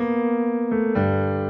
Música